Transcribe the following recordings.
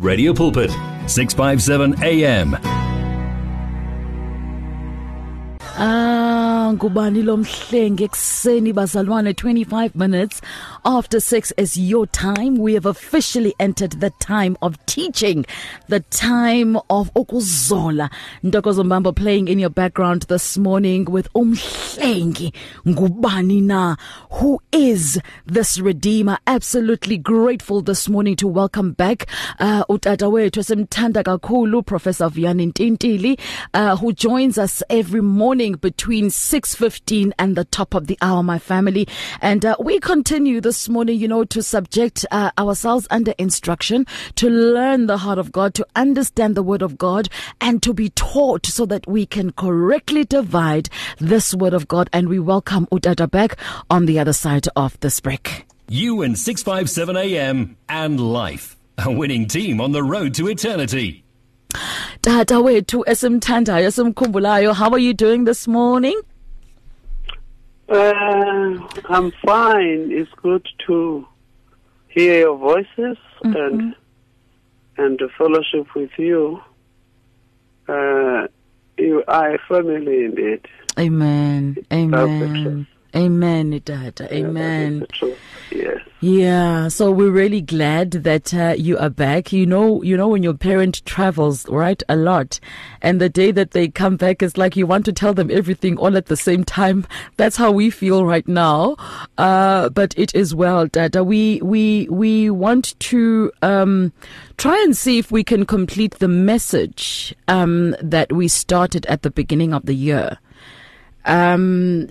Radio Pulpit, 657 AM. Ah, ngubani lo mhlenge ekseni bazalwane 25 minutes after 6 is your time. We have officially entered the time of teaching, the time of ukuzola. Ntokozo Mbambo playing in your background this morning with umhlengi ngubani na who is this redeemer. Absolutely grateful this morning to welcome back uh, utata wethu esimthanda kakhulu Professor Ntintili uh, who joins us every morning between 6:15 and the top of the hour my family and uh, we continue this morning you know to subject uh, ourselves under instruction to learn the heart of God to understand the word of God and to be taught so that we can correctly divide this word of God and we welcome Utata back on the other side of this break You and 657 AM and life. A winning team on the road to eternity. Tata wethu esimthandayo esimkhumbulayo how are you doing this morning Uh, I'm fine. It's good to hear your voices Mm-hmm. and and to fellowship with you. Uh, you are a family indeed. amen Amen. Amen truth. amen Yeah, that is amen the truth. Yes. Yeah, so we're really glad that uh, you are back. You know, you know when your parent travels, right, a lot, and the day that they come back is like you want to tell them everything all at the same time. That's how we feel right now. Uh, but it is well, Dada. We we we want to um, try and see if we can complete the message um, that we started at the beginning of the year um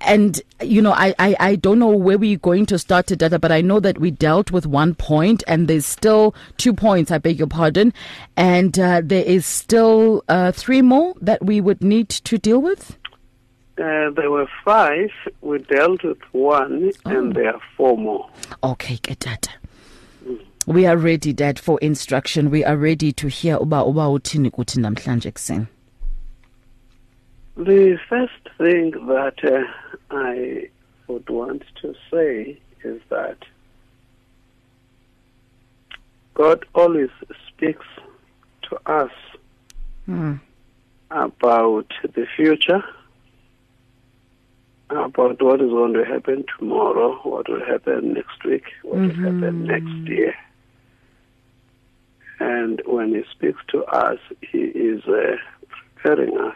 and you know I, I i don't know where we're going to start to data but i know that we dealt with one point and there's still two points i beg your pardon and uh, there is still uh, three more that we would need to deal with Uh, there were five. We dealt with one, Oh. and there are four more. okay get data we are ready dad for instruction we are ready to hear uba uba uthini kuthi namhlanje The first thing that uh, I would want to say is that God always speaks to us hmm. about the future, about what is going to happen tomorrow, what will happen next week, what will happen next year. And when He speaks to us, He is uh, preparing us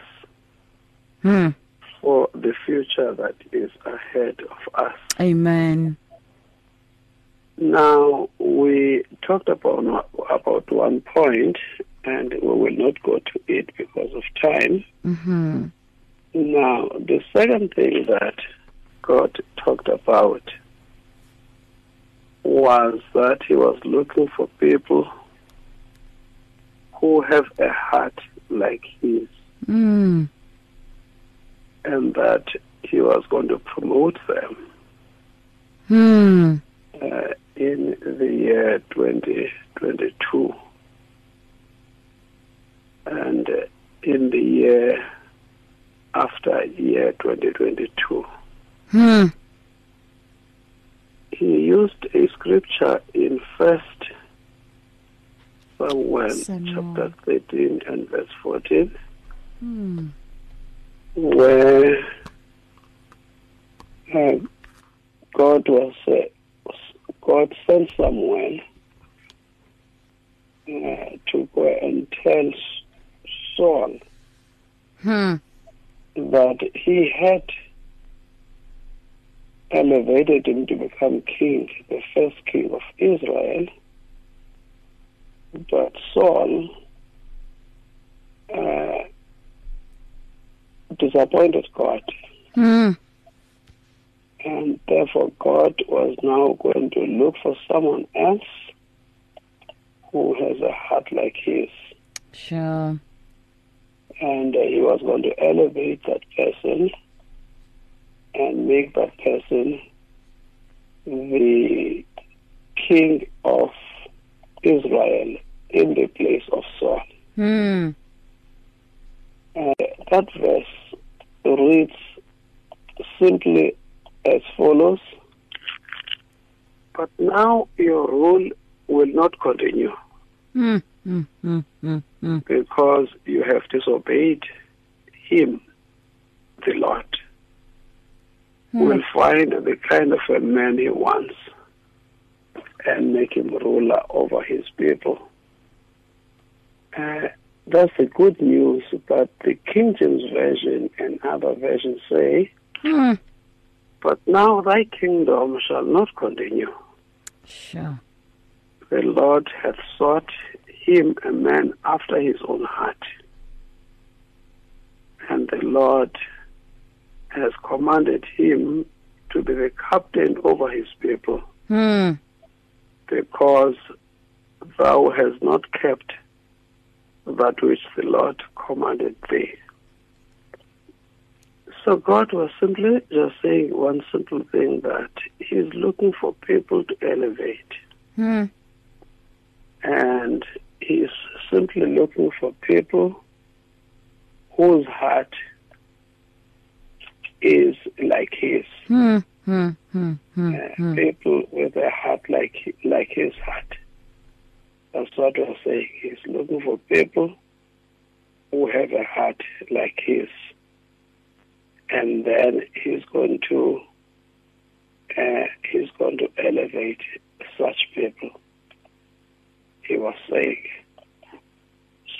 Hmm. for the future that is ahead of us. amen Now, we talked about, about one point, and we will not go to it because of time. mm-hmm. Now, the second thing that God talked about was that He was looking for people who have a heart like His, mm. And that He was going to promote them Hmm. uh, in the year 2022 and uh, in the year after year 2022. Hmm. He used a scripture in First Samuel Samuel. chapter 13 and verse 14 Hmm. Where uh, God was uh, God sent someone uh, to go and tell Saul Hmm. that he had elevated him to become king, the first king of Israel. But Saul uh, disappointed God. Hmm. and therefore God was now going to look for someone else who has a heart like his, Sure. and uh, he was going to elevate that person and make that person the king of Israel in the place of Saul. Hmm. Uh, that verse reads simply as follows But now your rule will not continue. Mm, mm, mm, because you have disobeyed him, the Lord. Will find the kind of a man he wants and make him ruler over his people. Uh, that's the good news, but the King James Version and other versions say, Mm. But now thy kingdom shall not continue. Sure. The Lord hath sought him a man after his own heart. And the Lord has commanded him to be the captain over his people, Mm. because thou hast not kept that which the Lord commanded thee. So God was simply just saying one simple thing that He's looking for people to elevate. Mm. and he's simply looking for people whose heart is like his. Mm. Mm. Mm. Mm. Uh, People with a heart like like his heart. That's what we're saying. He's looking for people who have a heart like his, and then he's going to uh, he's going to elevate such people. He was saying.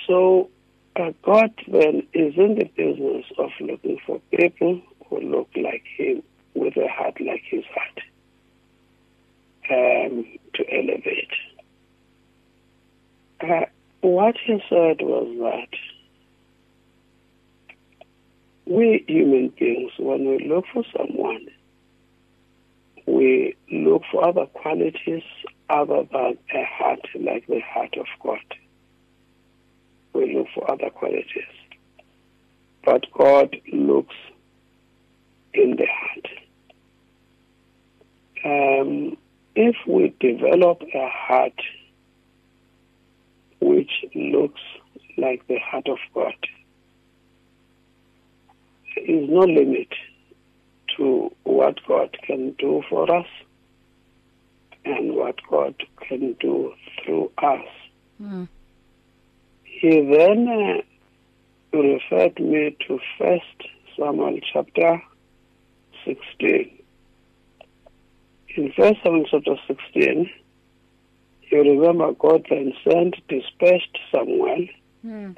So uh, God then is in the business of looking for people who look like him with a heart like his heart um, to elevate. Uh, what he said was that we human beings, when we look for someone, we look for other qualities other than a heart like the heart of God. We look for other qualities. But God looks in the heart. Um, if we develop a heart looks like the heart of God, there is no limit to what God can do for us and what God can do through us. Mm. He then uh, referred me to First Samuel chapter 16. In First Samuel chapter 16, you remember God then sent, dispatched someone Mm.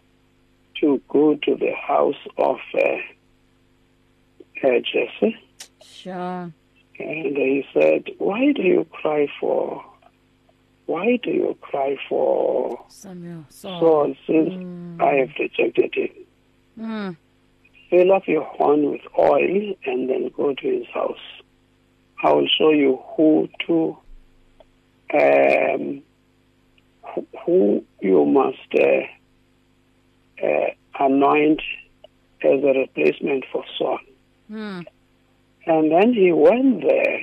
to go to the house of uh, uh, Jesse. Sure. And he said, Why do you cry for why do you cry for Samuel. Saul. Saul since Mm. I have rejected him? Mm. Fill up your horn with oil and then go to his house. I will show you who to um, who, you must uh, uh, anoint as a replacement for Saul. Mm. And then he went there,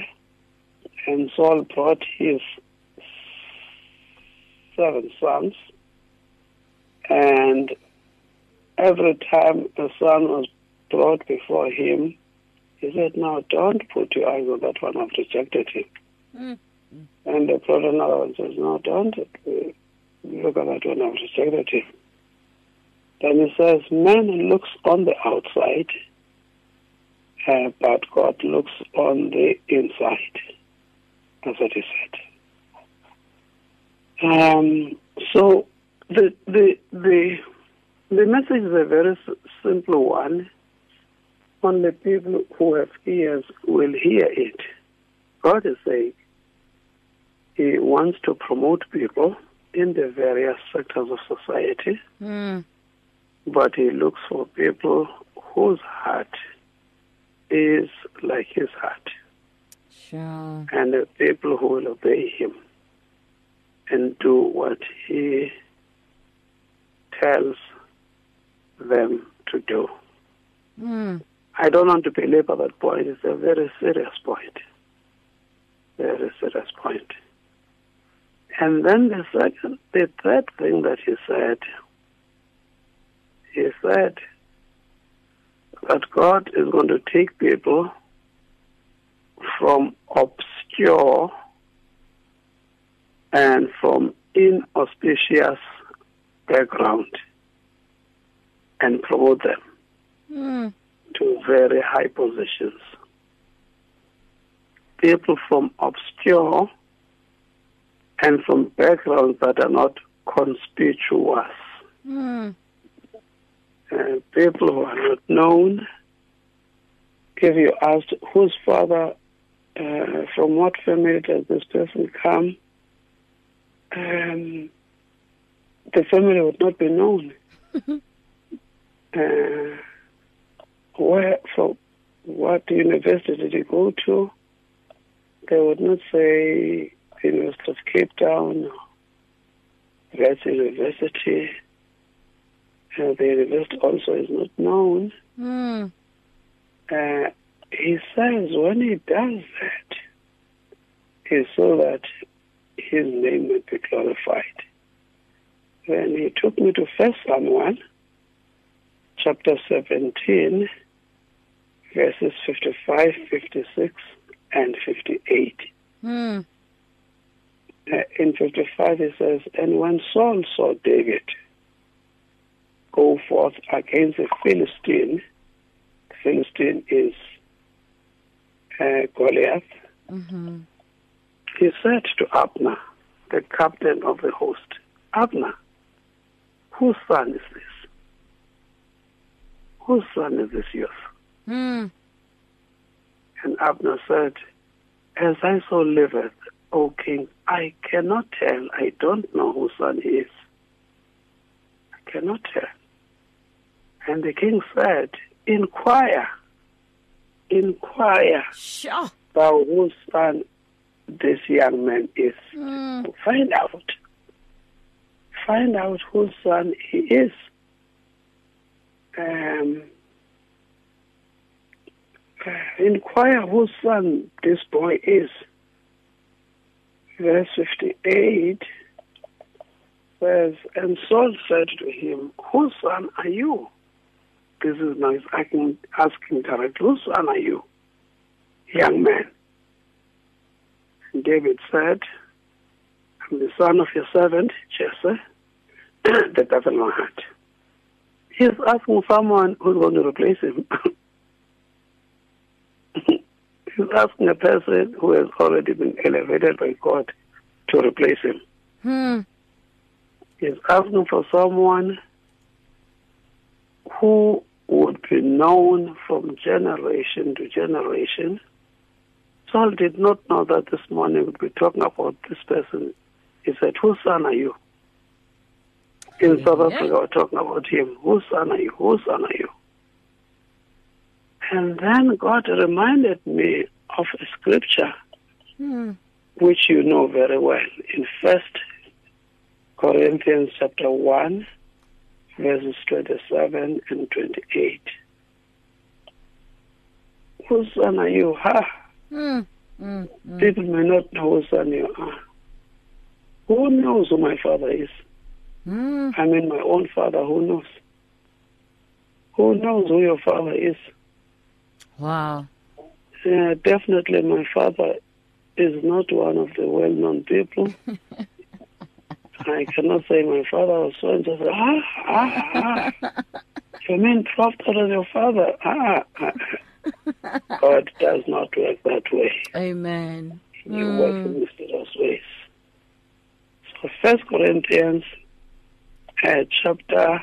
and Saul brought his seven sons. And every time a son was brought before him, he said, Now don't put your eyes on that one, I've rejected him. Mm. And brought another one, says, No, don't look at that one, I've rejected him. Then he says, Man looks on the outside, uh, but God looks on the inside. That's what he said. Um, so the the the the message is a very simple one. Only people who have ears will hear it. God is saying wants to promote people in the various sectors of society, Mm. but He looks for people whose heart is like His heart. Sure. and the people who will obey him and do what he tells them to do. Mm. I don't want to belabor that point. It's a very serious point. Very serious point. And then the second, the third thing that he said, he said that God is going to take people from obscure and from inauspicious background and promote them Mm. to very high positions. People from obscure and from backgrounds that are not conspicuous. Mm. Uh, people who are not known. If you asked whose father, uh, from what family does this person come, um, the family would not be known. uh, where, from what university did he go to? They would not say University of Cape Town, that's university. Uh, the university also is not known. Mm. Uh, he says when he does that, is so that his name will be glorified. Then he took me to First Samuel, chapter 17, verses 55, 56, and 58. Mm. Uh, in 55 it says, And when Saul saw David go forth against the Philistine, the Philistine is uh, Goliath, Mm-hmm. he said to Abner, the captain of the host, Abner, whose son is this? Whose son is this yours? Mm. And Abner said, As I so liveth, O king, I cannot tell. I don't know whose son he is. I cannot tell. And the king said, Inquire, inquire Sure. thou whose son this young man is. Mm. Find out. Find out whose son he is. Um, uh, inquire whose son this boy is. Verse 58 says, And Saul said to him, Whose son are you? This is now asking, asking directly, Whose son are you? Young man. And David said, I'm the son of your servant, Jesse, the Bethlehem. He's asking someone who's going to replace him. He's asking a person who has already been elevated by God to replace him. Mm. He's asking for someone who would be known from generation to generation. Saul did not know that this morning we'd be talking about this person. He said, Whose son are you? In South Africa, we're talking about him. Whose son are you? Whose son are you? And then God reminded me of a scripture Mm. which you know very well in First Corinthians chapter one, verses twenty-seven and twenty-eight. Whose son are you? Ha! Mm. Mm. Mm. People may not know whose son you are. Who knows who my father is? I mean, my own father. Who knows? Who knows who your father is? Wow. Uh, definitely, my father is not one of the well-known people. I cannot say my father was so and so. say, Ah, ah, ah. You mean was your father? Ah, ah. God does not work that way. Amen. He works in mysterious ways. So, First Corinthians, uh, chapter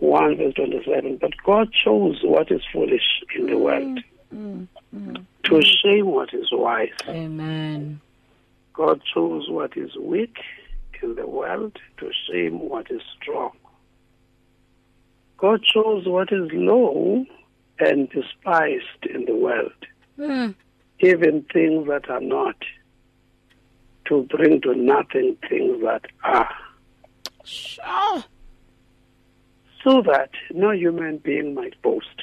one, verse twenty-seven. But God chose what is foolish in the world Mm. Mm. to shame what is wise. Amen. God chose what is weak in the world to shame what is strong. God chose what is low and despised in the world, Mm. even things that are not, to bring to nothing things that are, Sure. So that no human being might boast.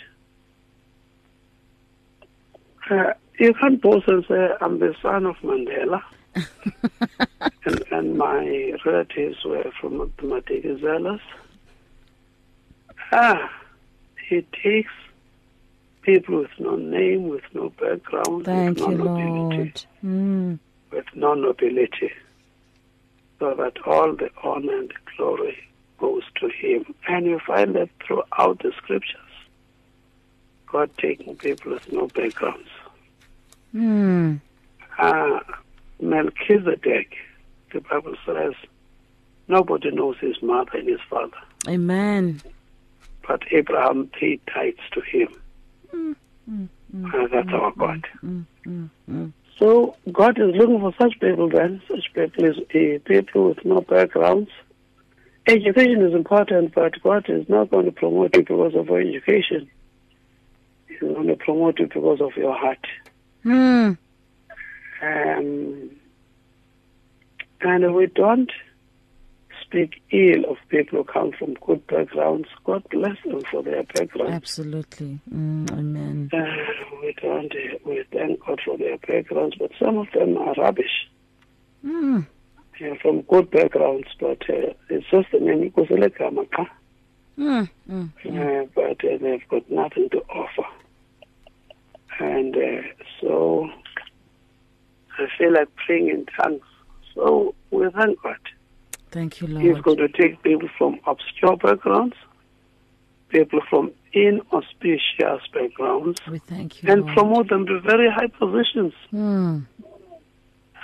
Uh, you can't boast and say, I'm the son of Mandela. and, and my relatives were from the Matigazelas. Ah, he takes people with no name, with no background, Thank with no nobility, Mm. with no nobility. so that all the honor and the glory goes to him. And you find that throughout the scriptures, God taking people with no backgrounds. Hmm. Uh, Melchizedek, the Bible says, nobody knows his mother and his father, Amen. but Abraham paid tithes to him. Uh, that's our God. So God is looking for such people then, such people is uh, people with no backgrounds. Education is important, but God is not going to promote you because of your education. He's going to promote you because of your heart. Hmm. Um, and we don't speak ill of people who come from good backgrounds. God bless them for their background. Absolutely. Mm, amen. Uh, we don't. We thank God for their backgrounds, but some of them are rubbish. Mm. They're from good backgrounds, but uh, it's just the name Ikuselegama, Mm. Mm. uh, but uh, they've got nothing to offer. And uh, so I feel like praying in tongues. So we thank God. Thank you, Lord. He's going to take people from obscure backgrounds, people from inauspicious backgrounds, We thank you, and Lord. promote them to very high positions. Mm.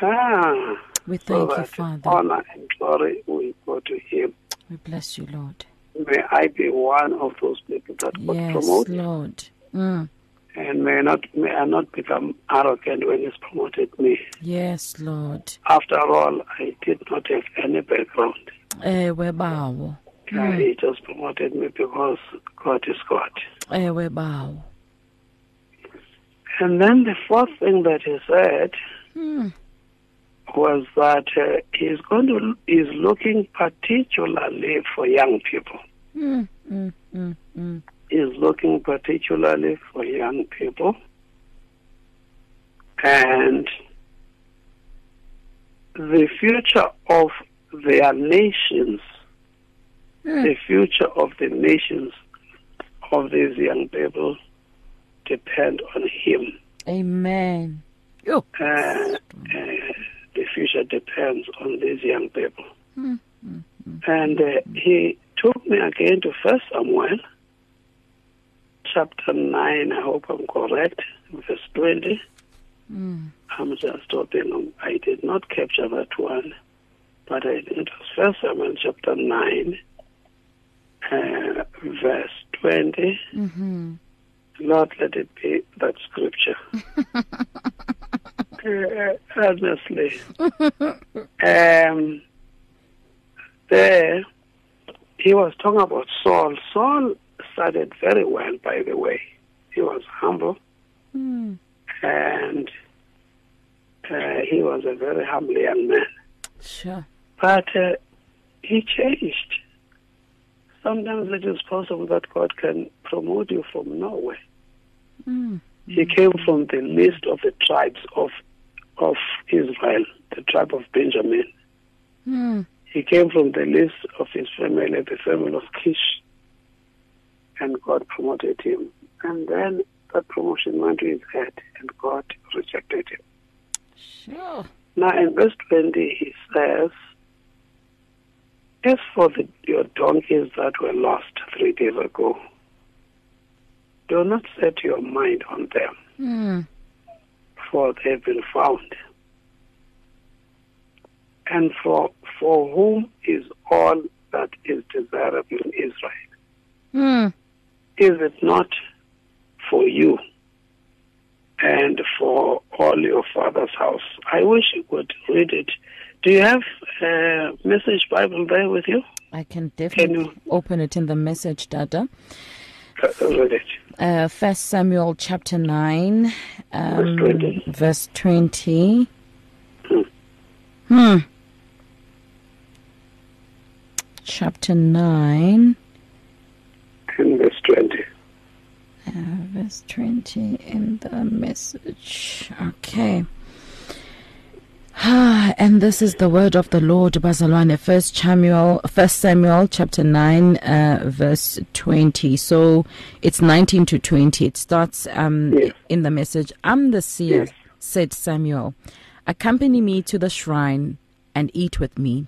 Ah, We so thank you, Father. honor and glory will go to Him. We bless you, Lord. May I be one of those people that God Yes, promote, Lord. Mm. and may not may I not become arrogant when He's promoted me. Yes, Lord. After all, I did not have any background. Ewe bawo. Uh, he just promoted me because God is God. Ewe bawo. And then the fourth thing that he said Mm. Was that uh, he's going to is looking particularly for young people. Mm. Mm. Mm. Mm. Is looking particularly for young people, and the future of their nations, the future of the nations of these young people depend on him. Amen. Yo. uh, uh, the future depends on these young people. And uh, he took me again to First Samuel, chapter 9, I hope I'm correct, verse 20. Mm. I'm just hoping I did not capture that one, but I it was First Samuel, chapter 9, uh, verse 20. Mm-hmm. Lord, let it be that scripture. uh, honestly. um, there, he was talking about Saul. Saul started very well, by the way. He was humble Mm. and uh, he was a very humble young man. Sure. But uh, he changed. Sometimes it is possible that God can promote you from nowhere. Mm. He came from the list of the tribes of of Israel, the tribe of Benjamin. Mm. He came from the list of his family, the family of Kish, and God promoted him. And then that promotion went to his head, and God rejected him. Sure. Now, in verse 20, he says, As for the, your donkeys that were lost three days ago, do not set your mind on them, Mm. For they have been found. And for, for whom is all that is desirable in Israel? Mm. Is it not for you and for all your father's house? I wish you could read it. Do you have a message Bible there with you? I can definitely open it in the message, Dada. Uh, First Samuel chapter nine, um, Verse 20. verse twenty. Hmm. Hmm. Chapter nine, In verse 20. uh, verse twenty in the message. Okay. Ah, and this is the word of the Lord, Bazalwane. First Samuel, First Samuel, chapter nine, uh, verse twenty. So it's nineteen to twenty. It starts um, Yes. in the message. I'm the seer, Yes. said Samuel. Accompany me to the shrine and eat with me.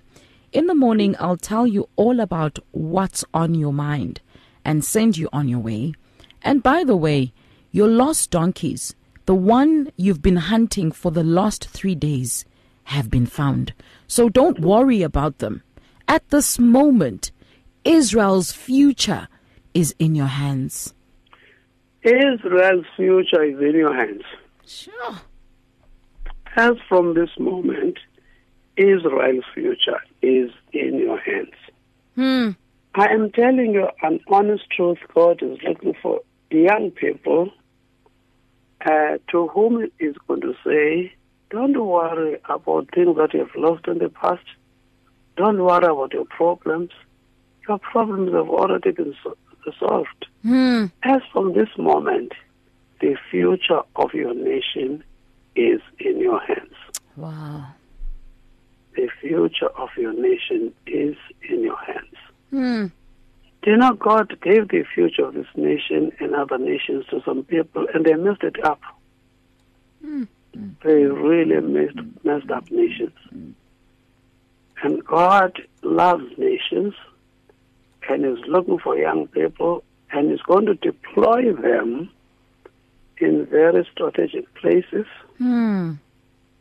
In the morning, I'll tell you all about what's on your mind and send you on your way. And by the way, your lost donkeys, the one you've been hunting for the last three days, have been found. So don't worry about them. At this moment, Israel's future is in your hands. Israel's future is in your hands. Sure. As from this moment, Israel's future is in your hands. Hmm. I am telling you an honest truth. God is looking for young people uh, to whom He is going to say, don't worry about things that you have lost in the past. Don't worry about your problems. Your problems have already been so- solved. Hmm. As from this moment, the future of your nation is in your hands. Wow. The future of your nation is in your hands. Hmm. Do you know God gave the future of this nation and other nations to some people and they messed it up? They really messed, messed up nations. And God loves nations and is looking for young people and is going to deploy them in very strategic places Hmm.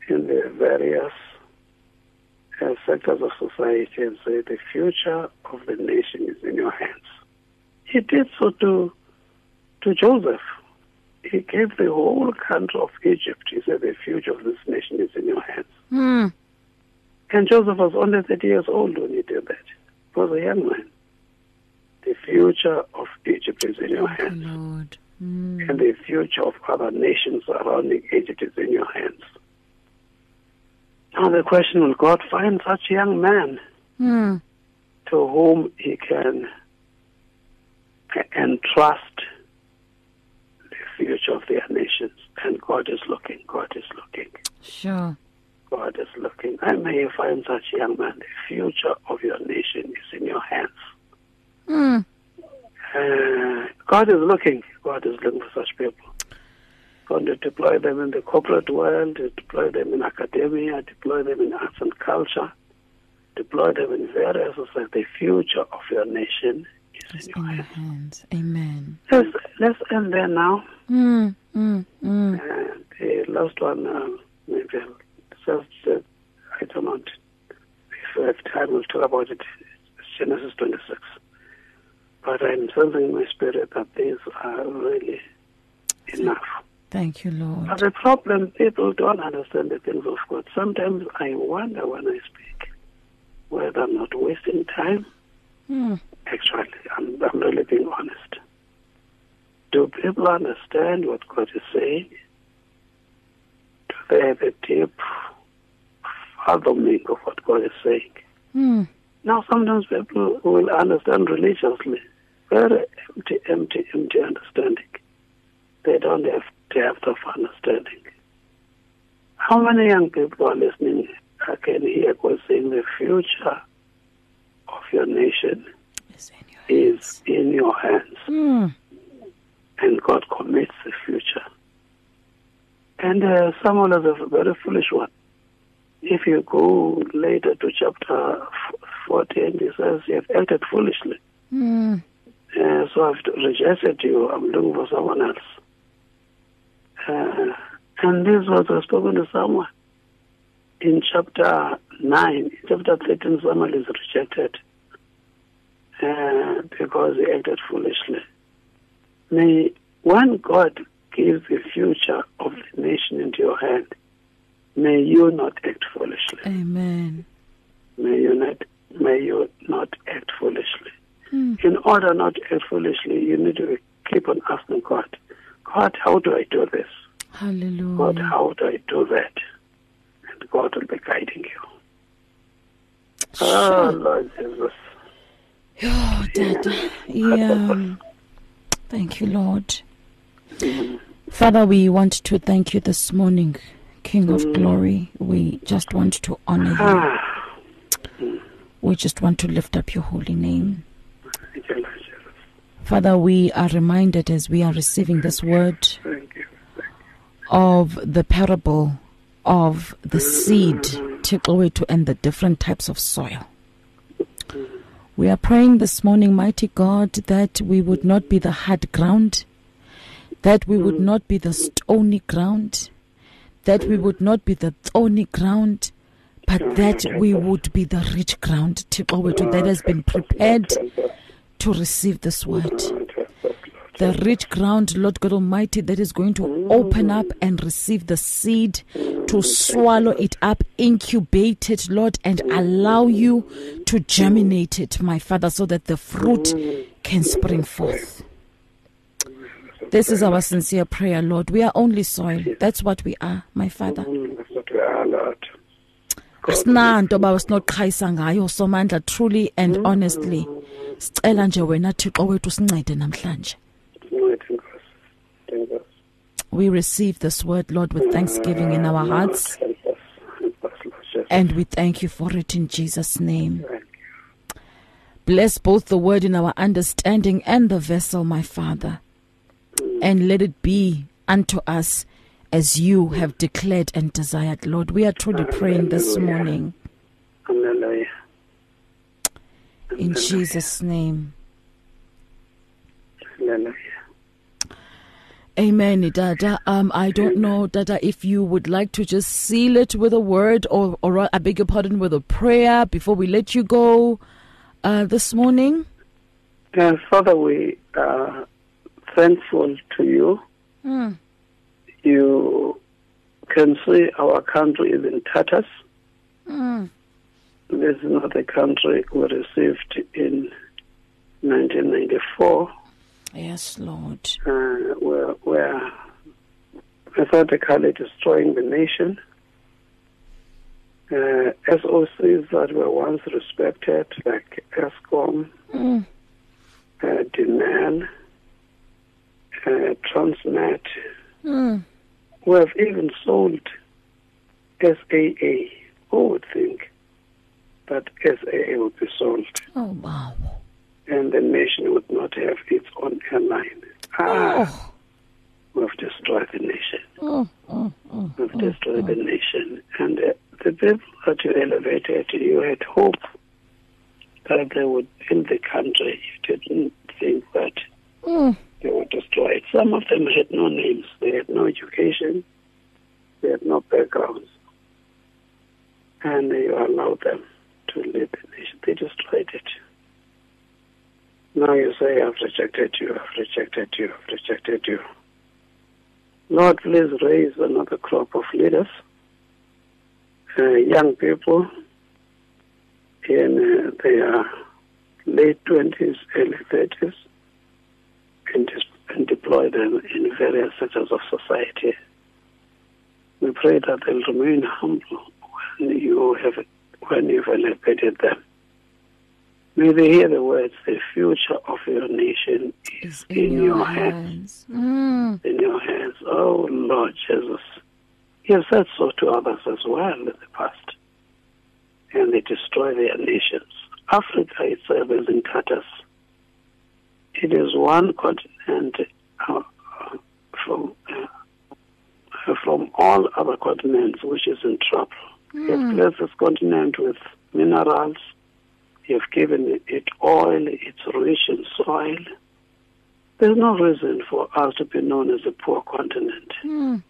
in the various uh, sectors of society and say the future of the nation is in your hands. He did so to to Joseph. He gave the whole country of Egypt. He said the future of this nation is in your hands. Hmm. And Joseph was only 30 years old when he did that. He was a young man. The future of Egypt is in your hands. Lord. Hmm. And the future of other nations surrounding Egypt is in your hands. Now the question will God find such a young man Hmm. to whom he can entrust of their nations? And God is looking, God is looking, Sure. God is looking. And may you find such a young man. The future of your nation is in your hands. Hmm. Uh, God is looking. God is looking for such people. Going to deploy them in the corporate world, deploy them in academia, deploy them in arts and culture, deploy them in various societies. The future of your nation is It's in your hands. hands. Amen. Let's, let's end there now. Hmm. Hmm. Hmm. Uh, the last one, uh, maybe I'll just, uh, I don't know. If I have time, we'll talk about it. It's Genesis 26. But I'm sensing in my spirit that these are really enough. Thank you, Lord. But the problem, people don't understand the things of God. Sometimes I wonder when I speak whether I'm not wasting time. Hmm. Actually, I'm, I'm really being honest. Do people understand what God is saying? Do they have a deep fathoming of what God is saying? Hmm. Now, sometimes people will understand religiously, very empty, empty, empty understanding. They don't have depth of understanding. How many young people are listening? I can hear God saying the future of your nation It's in your is in your hands, Hmm. And God commits the future. And uh, someone is a very foolish one. If you go later to chapter f- 14, he says, You have acted foolishly. Hmm. Uh, so I've rejected you. I'm looking for someone else. Uh, and this was spoken to someone. In chapter 9, in chapter 13, someone is rejected uh, because he acted foolishly. May one God give the future of the nation into your hand, may you not act foolishly. Amen. May you not, may you not act foolishly. Hmm. In order not to act foolishly, you need to keep on asking God, God, how do I do this? Hallelujah. God, how do I do that? And God will be guiding you. Oh, Sure. Lord Jesus. Oh, Dad. Yeah. Thank you, Lord. Father, we want to thank you this morning, King of mm. Glory. We just want to honor you. Ah, We just want to lift up your holy name. thank you, Lord Jesus. Father, we are reminded as we are receiving this word Thank you. of the parable of the seed, take away to end the different types of soil. Mm. We are praying this morning, mighty God, that we would not be the hard ground, that we would not be the stony ground, that we would not be the thorny ground, but that we would be the rich ground that has been prepared to receive this word. The rich ground, Lord God Almighty, that is going to open up and receive the seed, to swallow it up, incubate it, Lord, and allow you to germinate it, my Father, so that the fruit can spring forth. This is our sincere prayer, Lord. We are only soil. That's what we are, my Father. Asinanto baba sinoqhayisa ngayo somandla truly and honestly sicela nje wena thixo wethu sincede namhlanje. We receive this word lord with thanksgiving in our hearts. Help us. Help us, Lord Jesus. and we thank you for it in jesus name. Bless both the word in our understanding and the vessel my father. And let it be unto us as you have declared and desired lord. We are truly praying this morning. In jesus name. Hallelujah. Amen, Dada. Um, I don't know, Dada, if you would like to just seal it with a word or, or I beg your pardon, with a prayer before we let you go uh, this morning. Uh, Father, we are thankful to you. Mm. You can see our country is in tatters. Mm. This is not the country we received in 1994, Yes, Lord. uh, where, where methodically destroying the nation. Uh, SOCs that were once respected, like Eskom, Mm. uh, uh, Transnet, Mm. who have even sold SAA. Who would think that SAA would be sold Oh, wow. And the nation would not have its own airline? Ah, Oh, we've destroyed the nation. oh, oh, oh. We've destroyed the nation. And uh, the people that you elevated, you had hope that they would build the country. You didn't think that Mm. they were destroyed. Some of them had no names, they had no education, they had no backgrounds. And you allowed them to lead the nation. They destroyed it. Now you say, I've rejected you, I've rejected you, I've rejected you. Lord, please raise another crop of leaders, uh, young people in uh, their late 20s, early 30s, and, and deploy them in various sectors of society. We pray that they'll remain humble when you have when you've elevated them. May they hear the words, the future of your nation is Is in, your hands. hands. Mm. In your hands. Oh Lord Jesus. You have said so to others as well in the past. And they destroy their nations. Africa itself is in tatters. It is one continent uh, uh, from uh, from all other continents which is in trouble. Have blessed this continent with minerals. You have given it oil. It's rich in soil. There's no reason for us to be known as a poor continent. Mm.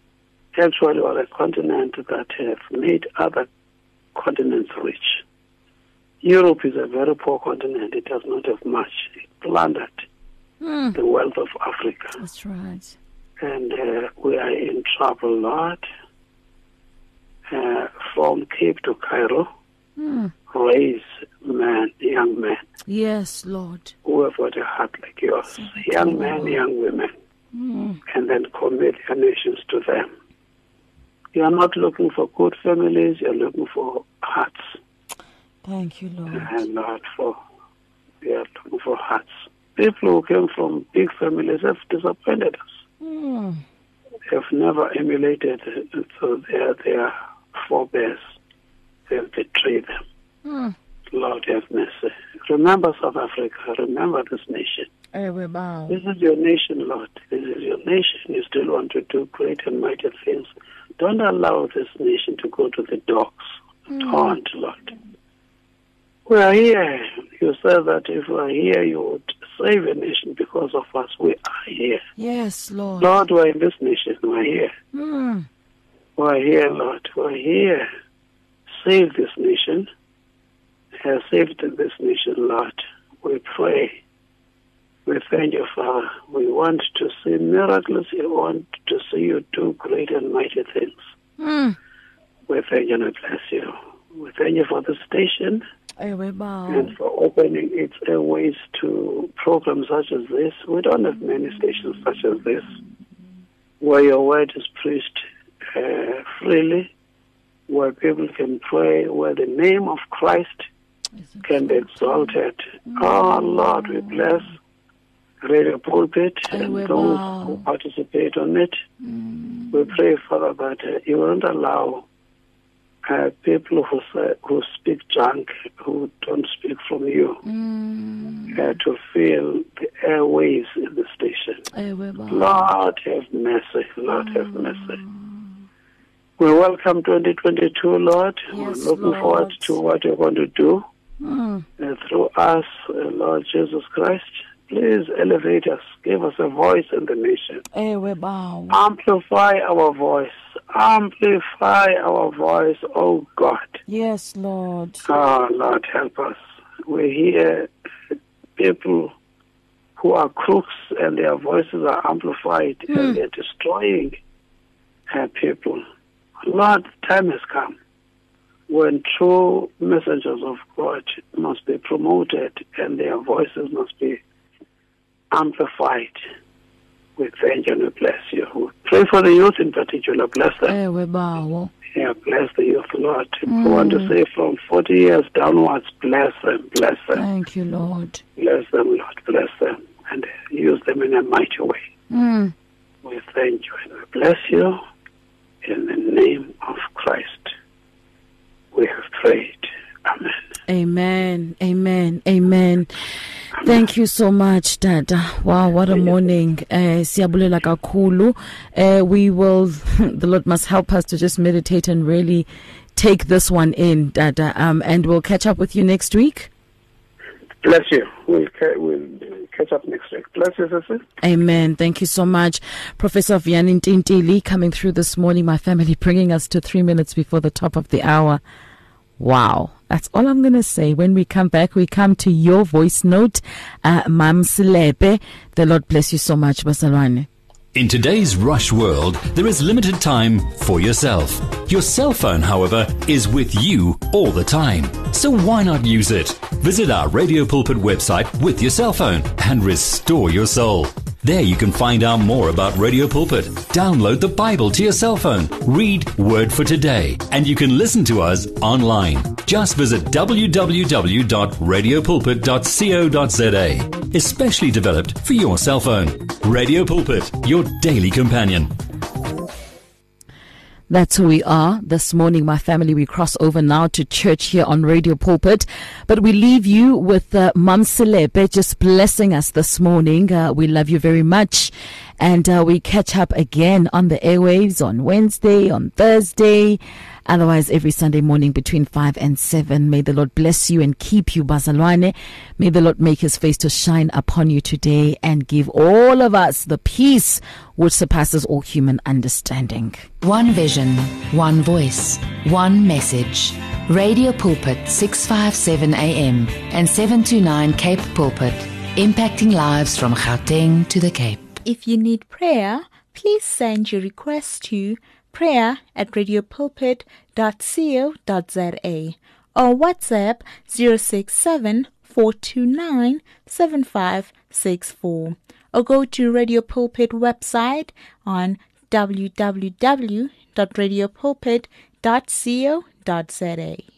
Actually, we're a continent that have made other continents rich. Europe is a very poor continent. It does not have much. It plundered Mm. the wealth of Africa. That's right. And uh, we are in trouble, Lord. Uh, from Cape to Cairo, Mm. Raise men, young men Yes, Lord. who have got a heart like yours. Young men, young women. Mm. and then commit your nations to them. You are not looking for good families, you are looking for hearts. Thank you, Lord. And not for you are looking for hearts. People who came from big families have disappointed us. Mm. Have never emulated uh, so their their forebears. They have betrayed them. Mm. Lord have mercy. Remember South Africa. Remember this nation. This is your nation, Lord. This is your nation. You still want to do great and mighty things. Don't allow this nation to go to the dogs. Don't, Lord. We are here. You said that if we are here, you would save a nation because of us. We are here. Yes, Lord. Lord, we're in this nation. We're here. Mm. We're here, Lord. We're here. Save this nation. Have saved this nation, Lord. We pray. We thank you, Father. We want to see miracles. We want to see you do great and mighty things. Mm. We thank you and we bless you. We thank you for the station and for opening its airways to programs such as this. We don't have many stations such as this where your word is preached uh, freely, where people can pray, where the name of Christ can be exalted. Oh, Lord, we bless Radio Pulpit and those who participate on it. We pray, Father, that uh, you won't allow uh, people who say, who speak junk, who don't speak from you, Mm. uh, to fill the airways in the station. Lord have mercy. Lord have mercy. We welcome 2022, Lord. Yes, We're looking Lord. forward to what you're going to do Mm. through us, uh, Lord Jesus Christ. Please elevate us. Give us a voice in the nation. Bawo. Amplify our voice. Amplify our voice, oh God. Yes, Lord. Oh, Lord, help us. We hear people who are crooks and their voices are amplified and they're destroying uh, people. Lord, time has come when true messengers of God must be promoted and their voices must be amplified. We thank you and we bless you. We pray for the youth in particular. Bless them. Bawo. Yeah, bless the youth, Lord. I want to say from 40 years downwards, bless them, bless them, Thank you, Lord. bless them, Lord, bless them, and use them in a mighty way. Mm. We thank you and we bless you in the name of Christ. We have prayed. Amen. Amen. Amen. Amen. Thank you so much, Dada. Wow, what a morning. Eh siyabulela kakhulu. Eh we will the Lord must help us to just meditate and really take this one in, Dada. Um and we'll catch up with you next week. Bless you. We'll, we'll catch up next week. Bless you, sister. Amen. Thank you so much. Professor Vuyani Ntintili coming through this morning, my family bringing us to 3 minutes before the top of the hour. Wow. That's all I'm going to say. When we come back, we come to your voice note. Uh, Mam. The Lord bless you so much, Bazalwane. In today's rush world, there is limited time for yourself. Your cell phone, however, is with you all the time. So why not use it? Visit our Radio Pulpit website with your cell phone and restore your soul. There you can find out more about Radio Pulpit. Download the Bible to your cell phone. Read Word for Today. And you can listen to us online. Just visit www.radiopulpit.co.za. Especially developed for your cell phone. Radio Pulpit, your daily companion. That's who we are this morning, my family. We cross over now to church here on Radio Pulpit, but we leave you with uh, Mam Selepe just blessing us this morning. Uh, we love you very much. And uh, we catch up again on the airwaves on Wednesday, on Thursday. Otherwise, every Sunday morning between 5 and 7. May the Lord bless you and keep you, Bazalwane. May the Lord make his face to shine upon you today and give all of us the peace which surpasses all human understanding. One vision, one voice, one message. Radio Pulpit 657 AM and 729 Cape Pulpit, impacting lives from Gauteng to the Cape. If you need prayer, please send your request to prayer at radiopulpit.co.za or WhatsApp 067 429 7564 or go to Radio Pulpit website on www.radiopulpit.co.za.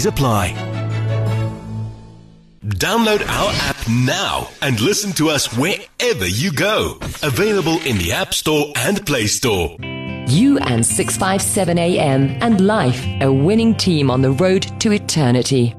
apply. Download our app now and listen to us wherever you go. Available in the App Store and Play Store. You and 657 AM and life, a winning team on the road to eternity.